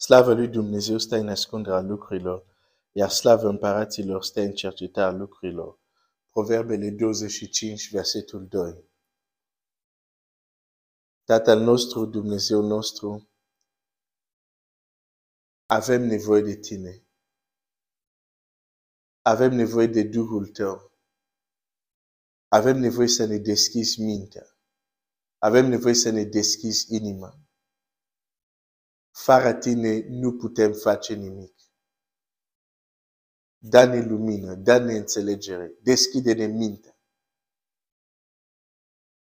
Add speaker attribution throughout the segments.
Speaker 1: Slavă lui Dumnezeu stă în ascunderea lucrurilor, iar slavă împăraților stă în cercetarea lucrurilor. Proverbele 25, versetul 2. Tatăl nostru, Dumnezeu nostru, avem nevoie de tine. Avem nevoie de Duhul tău. Avem nevoie să ne deschizi mintea. Avem nevoie să ne deschizi inima. Fără tine nu putem face nimic. Dă-ne lumină, dă-ne înțelegere, deschide-ne mintea.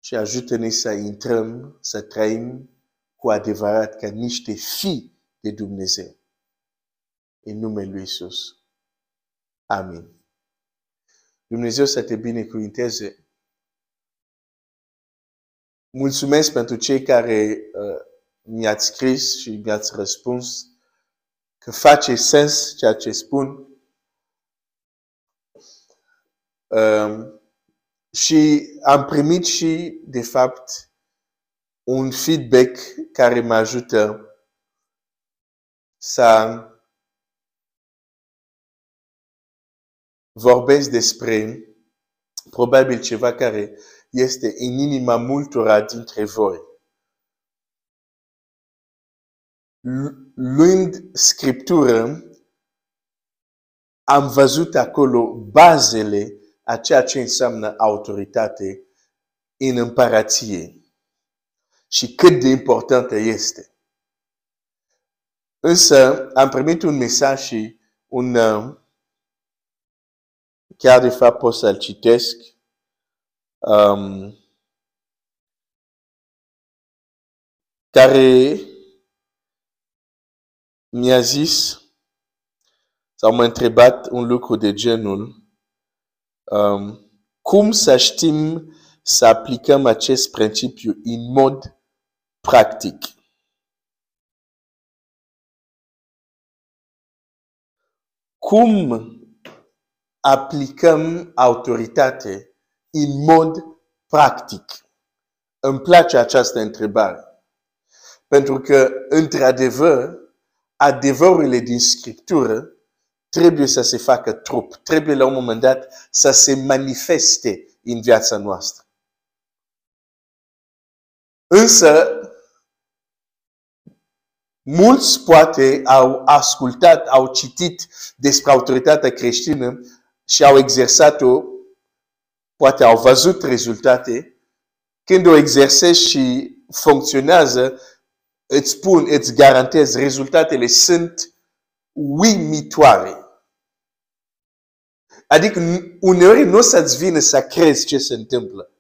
Speaker 1: Și ajută-ne să intrăm, să trăim cu adevărat ca niște fii de Dumnezeu. În numele Lui Isus. Amin. Dumnezeu să te binecuvinteze. Mulțumesc pentru cei care uh, mi-ați scris și mi-ați răspuns că face sens ceea ce spun. Um, și am primit și, de fapt, un feedback care mă ajută să vorbesc despre probabil ceva care este în inima multora dintre voi. Luând Scriptură, am văzut acolo bazele a ceea ce înseamnă autoritate în împărație și cât de importantă este. Însă am primit un mesaj și un, uh, chiar de fapt pot să-l citesc, um, care mi-a zis sau m-a întrebat un lucru de genul um, cum să știm să aplicăm acest principiu în mod practic. Cum aplicăm autoritate în mod practic? Îmi place această întrebare. Pentru că, într-adevăr, adevărurile din Scriptură trebuie să se facă trup, trebuie la un moment dat să se manifeste în viața noastră. Însă, mulți poate au ascultat, au citit despre autoritatea creștină și au exersat-o, poate au văzut rezultate. Când o exersezi și funcționează, îți spun, îți garantez, rezultatele sunt uimitoare. Adică uneori nu o să-ți vină să crezi ce se întâmplă.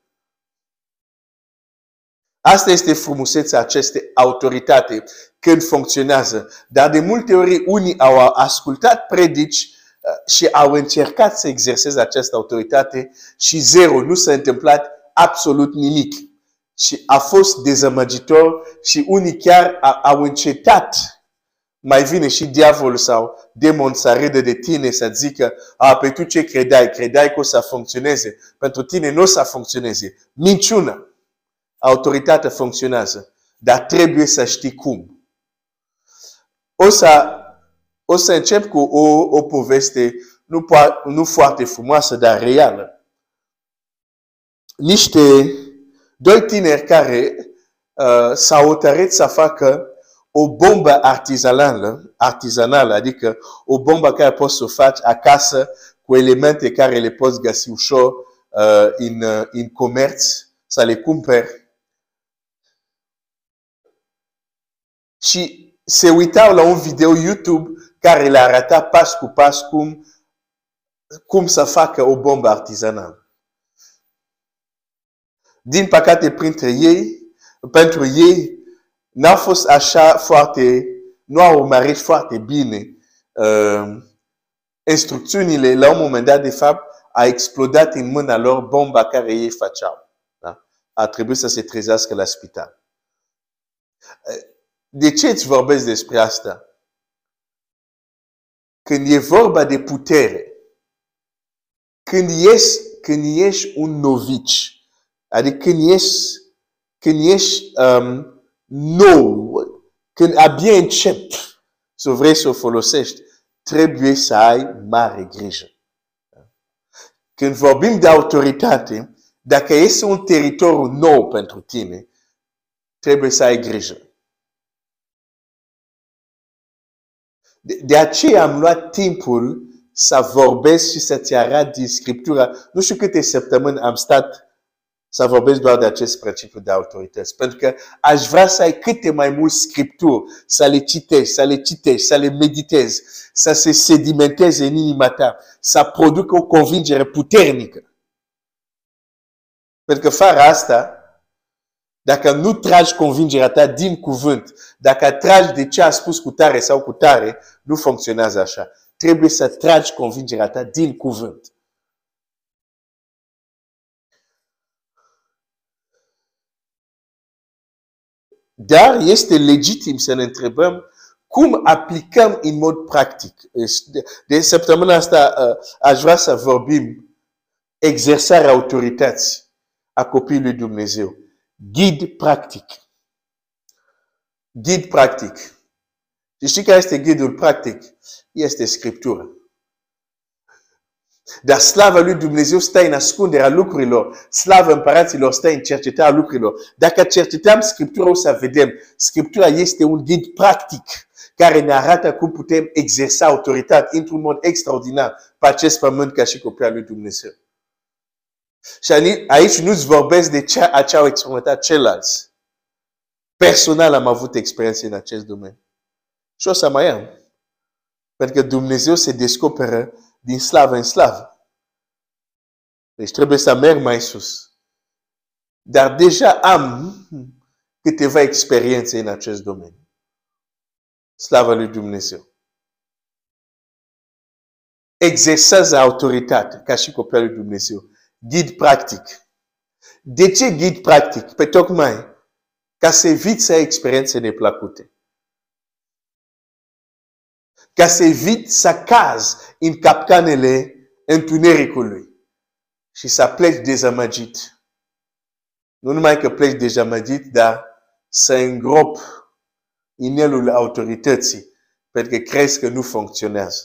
Speaker 1: Asta este frumusețea acestei autoritate când funcționează. Dar de multe ori unii au ascultat predici uh, și au încercat să exerseze această autoritate și zero, nu s-a întâmplat absolut nimic. Și a fost dezamăgitor și unii chiar au încetat mai vine și diavolul sau demon să râde de tine, să zică, a, pe tu ce credeai? Credeai că o să funcționeze. Pentru tine nu o să funcționeze. Minciună. Autoritatea funcționează. Dar trebuie să știi cum. O să, o să încep cu o, o poveste nu, nu foarte frumoasă, dar reală. Niște doi tineri care uh, s-au hotărât să facă o bombă artizanală, artizanală, adică o bombă care poți să o faci acasă cu elemente care le poți găsi ușor uh, în, uh, în comerț, să le cumperi. Și se uitau la un video YouTube care le arăta pas cu pas cum, cum să facă o bombă artizanală. Din păcate, printre ei, pentru ei, n-a fost așa foarte, nu au urmărit foarte bine uh, instrucțiunile. La un moment dat, de fapt, a explodat în mâna lor bomba care ei făceau. Da? A trebuit să se trezească la spital. Uh, de ce îți vorbesc despre asta? Când e vorba de putere, când ești, când ești un novici, adică când ești, când ești um, nou, când abia încep să vrei să o folosești, trebuie să ai mare grijă. Când vorbim de autoritate, dacă este un teritoriu nou pentru tine, trebuie să ai grijă. De, de aceea am luat timpul să vorbesc și să-ți arăt din Scriptura. Nu știu câte săptămâni am stat să vorbesc doar de acest principiu de autorități. Pentru că aș vrea să ai câte mai mult Scripturi, să le citești, să le citești, să le meditezi, să se sedimenteze în inima ta, să producă o convingere puternică. Pentru că fără asta, dacă nu tragi convingerea ta din cuvânt, dacă tragi de ce a spus cu tare sau cu tare, nu funcționează așa. Trebuie să tragi convingerea ta din cuvânt. Dar este legitim să ne întrebăm cum aplicăm în mod practic. De săptămâna asta uh, aș vrea să vorbim exersarea autorității a copilului Dumnezeu. Ghid practic. Ghid practic. Și știi care este ghidul practic? Este Scriptura. Dar slava lui Dumnezeu stă în ascunderea lucrurilor. Slava împăraților stă în cercetarea lucrurilor. Dacă cercetăm Scriptura, o să vedem. Scriptura este un ghid practic care ne arată cum putem exersa autoritate într-un mod extraordinar pe acest pământ ca și copiii lui Dumnezeu. Și aici nu-ți vorbesc de ce, ce au experimentat ceilalți. Personal am avut experiențe în acest domeniu. Și o să mai am. Pentru că Dumnezeu se descoperă din slavă în slavă. Deci trebuie să merg mai sus. Dar deja am câteva experiențe în acest domeniu. Slavă lui Dumnezeu. Exersează autoritate ca și copilul lui Dumnezeu. Ghid practic. De ce ghid practic? Pe tocmai ca să eviți să ai experiențe neplăcute ca să evit să caz în capcanele întunericului și să pleci dezamăgit. Nu numai că pleci dezamăgit, dar să îngrop inelul autorității pentru că crezi că nu funcționează.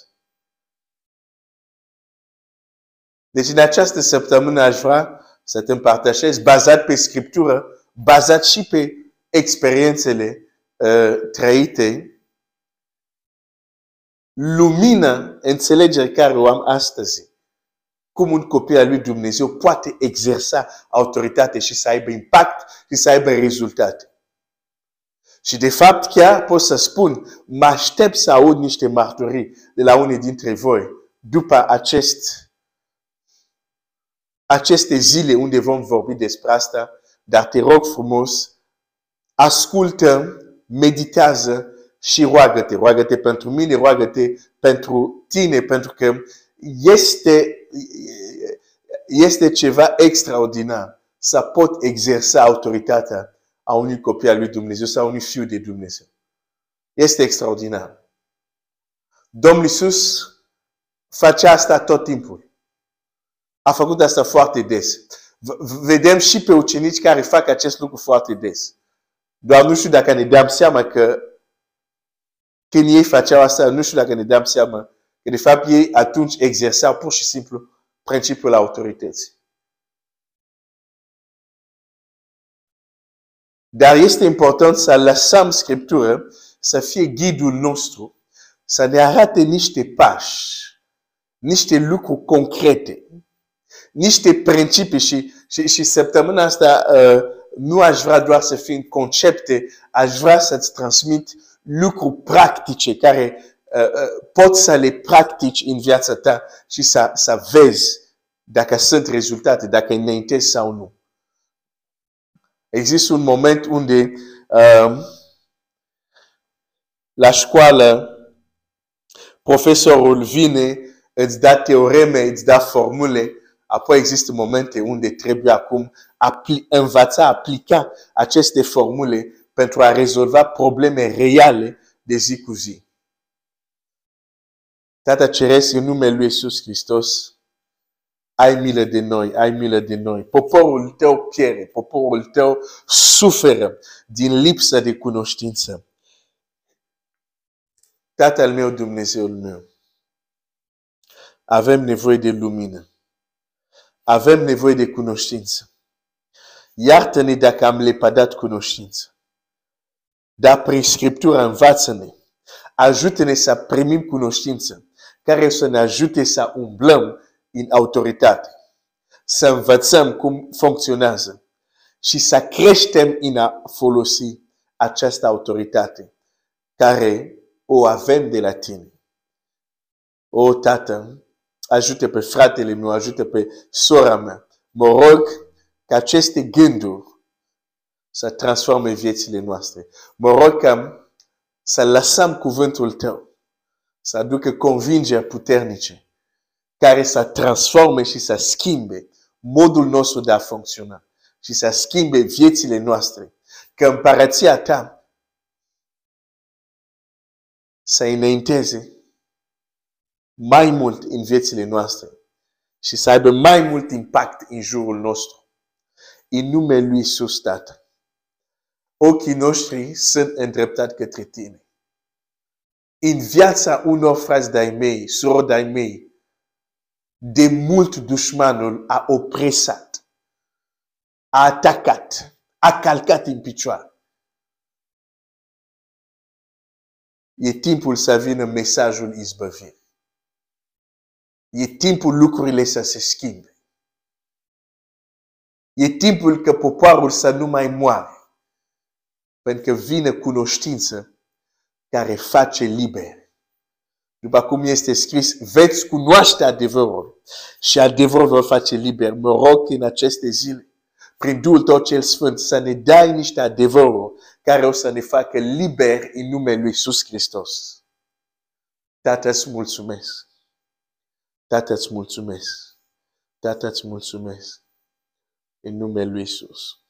Speaker 1: Deci în această săptămână aș vrea să te împărtășesc bazat pe Scriptură, bazat și pe experiențele uh, trăite lumină înțelegere care o am astăzi. Cum un copil al lui Dumnezeu poate exersa autoritate și să aibă impact și să aibă rezultate. Și de fapt chiar pot să spun, mă aștept să aud niște marturii de la unii dintre voi după acest, aceste zile unde vom vorbi despre asta, dar te rog frumos, ascultă, meditează și roagă-te, roagă-te pentru mine, roagă-te pentru tine, pentru că este, este ceva extraordinar să pot exersa autoritatea a unui copil al lui Dumnezeu sau a unui fiu de Dumnezeu. Este extraordinar. Domnul Iisus face asta tot timpul. A făcut asta foarte des. Vedem și pe ucenici care fac acest lucru foarte des. Doar nu știu dacă ne dăm seama că când ei făceau asta, nu știu dacă ne dăm seama că de fapt ei atunci exersau pur și simplu principiul autorității. Dar este important să lăsăm Scriptură să fie ghidul nostru, să ne arate niște pași, niște lucruri concrete, niște principii și, și, și săptămâna asta uh, nu aș vrea doar să fie concepte, aș vrea să-ți transmit lucruri practice care uh, uh, poți să le practici în viața ta și să, să vezi dacă sunt rezultate, dacă înaintezi sau nu. Există un moment unde uh, la școală profesorul vine, îți da teoreme, îți da formule, apoi există momente unde trebuie acum apli- învăța, aplica aceste formule pentru a rezolva probleme reale de zi cu zi. Tata Ceresc, în numele Lui Iisus Hristos, ai milă de noi, ai milă de noi. Poporul tău pierde, poporul tău suferă din lipsă de cunoștință. Tatăl meu, Dumnezeul meu, avem nevoie de lumină. Avem nevoie de cunoștință. Iartă-ne dacă am lepădat cunoștință. Dar prin Scriptură învață-ne. Ajută-ne să primim cunoștință care să ne ajute să umblăm în autoritate. Să învățăm cum funcționează și să creștem în a folosi această autoritate care o avem de la tine. O, Tată, ajută pe fratele meu, ajută pe sora mea. Mă rog ca aceste gânduri să transforme viețile noastre. Mă rog ca să lăsăm cuvântul tău să aducă convingeri puternice care să transforme și să schimbe modul nostru de a funcționa și să schimbe viețile noastre. Că împărăția ta să înainteze mai mult în viețile noastre și să aibă mai mult impact în jurul nostru. În numele Lui Iisus, Tată, ochii noștri sunt îndreptați către Tine. În viața unor frați de-ai mei, surori de-ai mei, de mult dușmanul a opresat, a atacat, a calcat în picioare. E timpul să vină mesajul izbăvirii. E timpul lucrurile să se schimbe. E timpul că poporul să nu mai moare. Pentru că vine cunoștință care face liber. După cum este scris, veți cunoaște adevărul și adevărul vă face liber. Mă rog în aceste zile, prin Duhul Tău cel Sfânt, să ne dai niște adevăruri care o să ne facă liber în numele Lui Iisus Hristos. Tată, îți mulțumesc. Tată, îți mulțumesc. Tată, îți mulțumesc. În numele Lui Iisus.